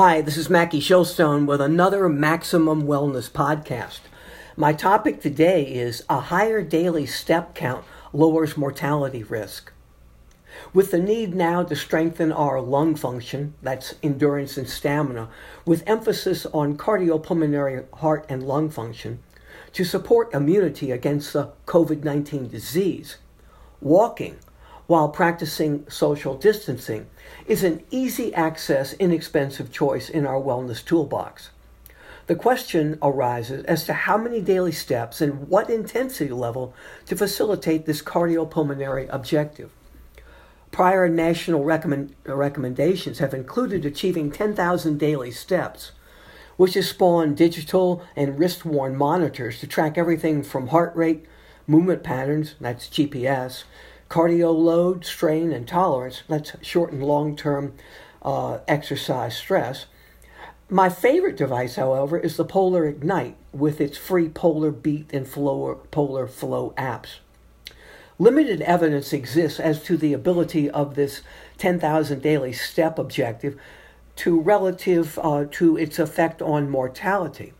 Hi, this is Mackie Shilstone with another Maximum Wellness podcast. My topic today is a higher daily step count lowers mortality risk. With the need now to strengthen our lung function, that's endurance and stamina, with emphasis on cardiopulmonary heart and lung function, to support immunity against the COVID 19 disease, walking while practicing social distancing is an easy access, inexpensive choice in our wellness toolbox. The question arises as to how many daily steps and what intensity level to facilitate this cardiopulmonary objective. Prior national recommend, recommendations have included achieving 10,000 daily steps, which has spawned digital and wrist worn monitors to track everything from heart rate, movement patterns, that's GPS, cardio load, strain, and tolerance. That's short and long term uh, exercise stress. My favorite device, however, is the Polar Ignite with its free Polar Beat and Flow, Polar Flow apps. Limited evidence exists as to the ability of this 10,000 daily step objective to relative uh, to its effect on mortality.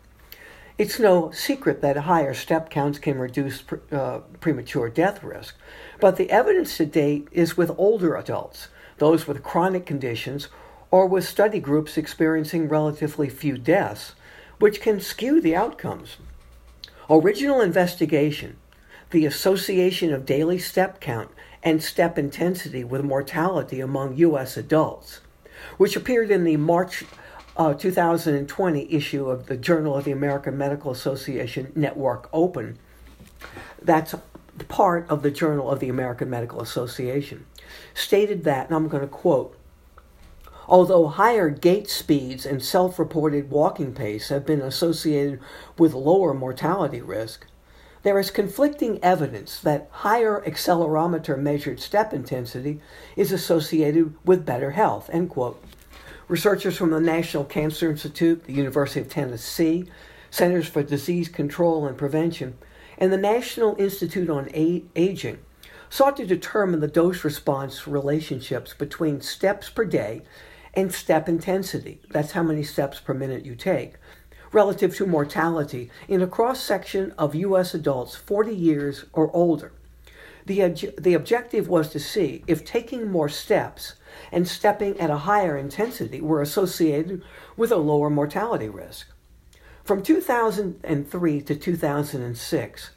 It's no secret that higher step counts can reduce pre- uh, premature death risk, but the evidence to date is with older adults, those with chronic conditions, or with study groups experiencing relatively few deaths, which can skew the outcomes. Original investigation, the association of daily step count and step intensity with mortality among U.S. adults, which appeared in the March uh, 2020 issue of the Journal of the American Medical Association Network Open. That's part of the Journal of the American Medical Association. Stated that, and I'm going to quote, Although higher gait speeds and self reported walking pace have been associated with lower mortality risk, there is conflicting evidence that higher accelerometer measured step intensity is associated with better health. End quote. Researchers from the National Cancer Institute, the University of Tennessee, Centers for Disease Control and Prevention, and the National Institute on Aging sought to determine the dose response relationships between steps per day and step intensity. That's how many steps per minute you take, relative to mortality in a cross section of U.S. adults 40 years or older. The, the objective was to see if taking more steps and stepping at a higher intensity were associated with a lower mortality risk. From 2003 to 2006,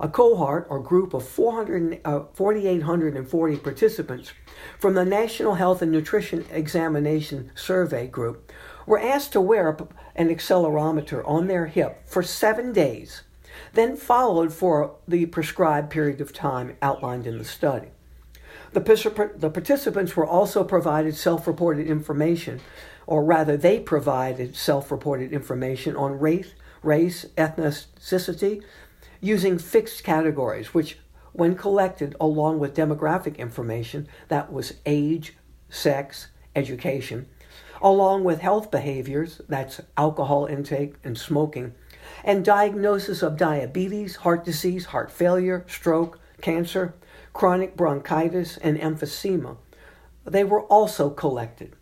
a cohort or group of 400, uh, 4,840 participants from the National Health and Nutrition Examination Survey Group were asked to wear an accelerometer on their hip for seven days then followed for the prescribed period of time outlined in the study. The, the participants were also provided self reported information, or rather, they provided self reported information on race, race, ethnicity, using fixed categories, which, when collected along with demographic information, that was age, sex, education, along with health behaviors, that's alcohol intake and smoking, and diagnosis of diabetes, heart disease, heart failure, stroke, cancer, chronic bronchitis, and emphysema. They were also collected.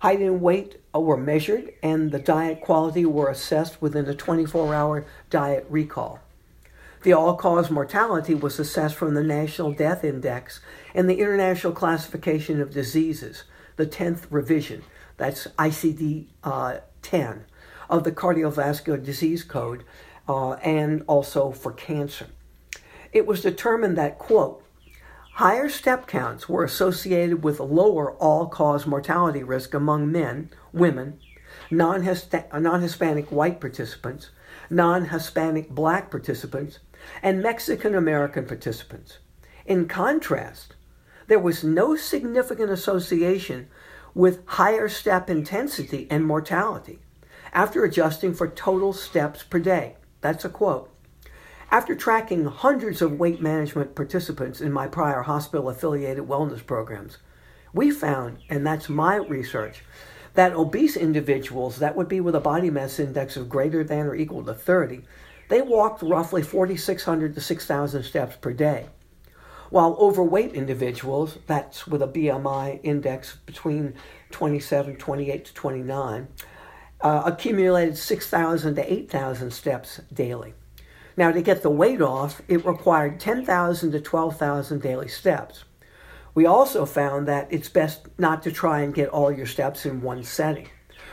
Height and weight were measured, and the diet quality were assessed within a 24 hour diet recall. The all cause mortality was assessed from the National Death Index and the International Classification of Diseases, the 10th revision. That's ICD uh, 10 of the Cardiovascular Disease Code uh, and also for cancer. It was determined that, quote, higher step counts were associated with lower all cause mortality risk among men, women, non Hispanic white participants, non Hispanic black participants, and Mexican American participants. In contrast, there was no significant association with higher step intensity and mortality after adjusting for total steps per day. That's a quote. After tracking hundreds of weight management participants in my prior hospital affiliated wellness programs, we found, and that's my research, that obese individuals, that would be with a body mass index of greater than or equal to 30, they walked roughly 4,600 to 6,000 steps per day. while overweight individuals, that's with a BMI index between 27, 28 to 29, uh, accumulated 6,000 to 8,000 steps daily. Now, to get the weight off, it required 10,000 to 12,000 daily steps. We also found that it's best not to try and get all your steps in one setting.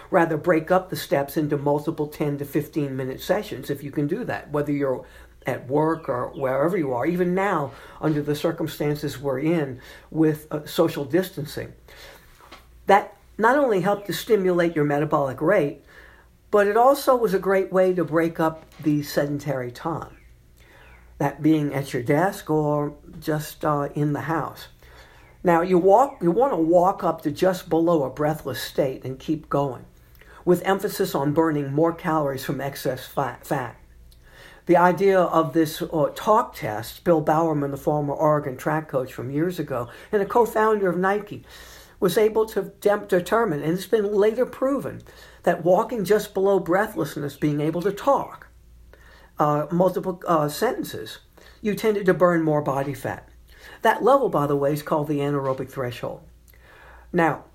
Rather, break up the steps into multiple 10 to 15 minute sessions if you can do that, whether you're at work or wherever you are, even now, under the circumstances we're in with uh, social distancing. That not only helped to stimulate your metabolic rate, but it also was a great way to break up the sedentary time. That being at your desk or just uh, in the house. Now you walk you want to walk up to just below a breathless state and keep going, with emphasis on burning more calories from excess fat. fat. The idea of this uh, talk test, Bill Bowerman, the former Oregon track coach from years ago, and a co-founder of Nike, was able to de- determine, and it's been later proven, that walking just below breathlessness, being able to talk uh, multiple uh, sentences, you tended to burn more body fat. That level, by the way, is called the anaerobic threshold. Now,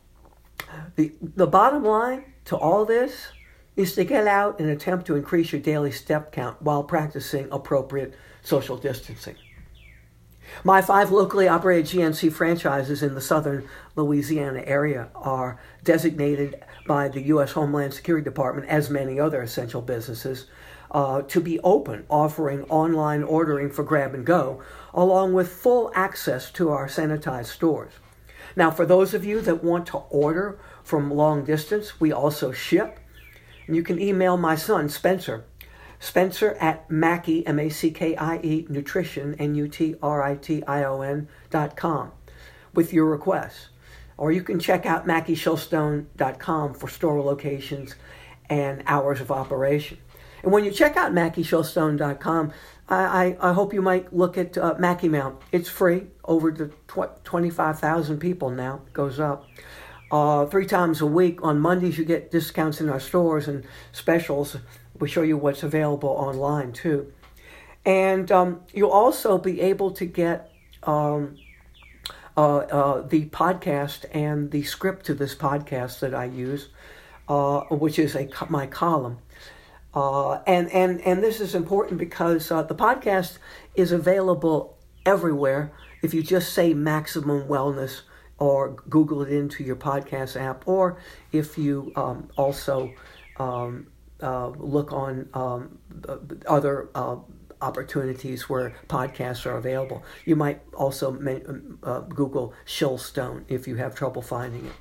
the, the bottom line to all this is to get out and attempt to increase your daily step count while practicing appropriate social distancing. My five locally operated GNC franchises in the southern Louisiana area are designated by the U.S. Homeland Security Department, as many other essential businesses, uh, to be open, offering online ordering for grab and go, along with full access to our sanitized stores. Now, for those of you that want to order from long distance, we also ship. And you can email my son, Spencer, Spencer at Mackie, M A C K I E, nutrition, N U T R I T I O N dot com with your requests. Or you can check out MackieShilstone.com for store locations and hours of operation. And when you check out MackieShilstone.com, I, I, I hope you might look at uh, Mackie Mount. It's free, over the tw- 25,000 people now, goes up. Uh, three times a week on Mondays, you get discounts in our stores and specials we show you what's available online too. And um, you'll also be able to get um, uh, uh, the podcast and the script to this podcast that I use, uh, which is a my column. Uh, and, and, and this is important because uh, the podcast is available everywhere. If you just say Maximum Wellness or Google it into your podcast app, or if you um, also um, uh, look on um, other uh, opportunities where podcasts are available. You might also uh, Google Shilstone if you have trouble finding it.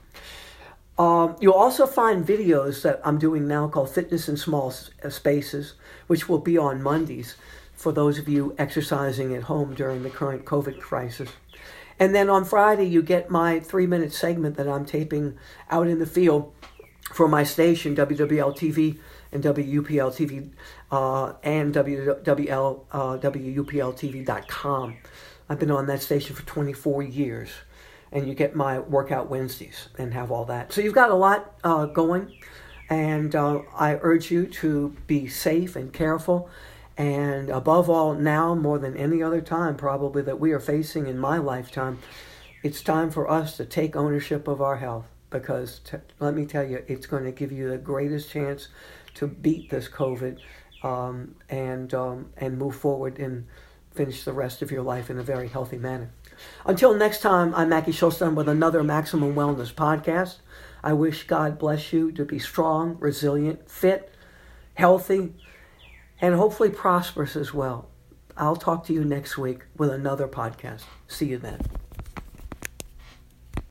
Um, you'll also find videos that I'm doing now called Fitness in Small uh, Spaces, which will be on Mondays for those of you exercising at home during the current COVID crisis. And then on Friday, you get my three minute segment that I'm taping out in the field for my station, WWL TV and WUPL TV uh, and WWL, uh, WUPLTV.com. I've been on that station for 24 years. And you get my workout Wednesdays and have all that. So you've got a lot uh, going. And uh, I urge you to be safe and careful. And above all, now more than any other time, probably that we are facing in my lifetime, it's time for us to take ownership of our health because t- let me tell you, it's going to give you the greatest chance to beat this COVID um, and um, and move forward and finish the rest of your life in a very healthy manner. Until next time, I'm Mackie Shilstone with another Maximum Wellness podcast. I wish God bless you to be strong, resilient, fit, healthy, and hopefully prosperous as well. I'll talk to you next week with another podcast. See you then.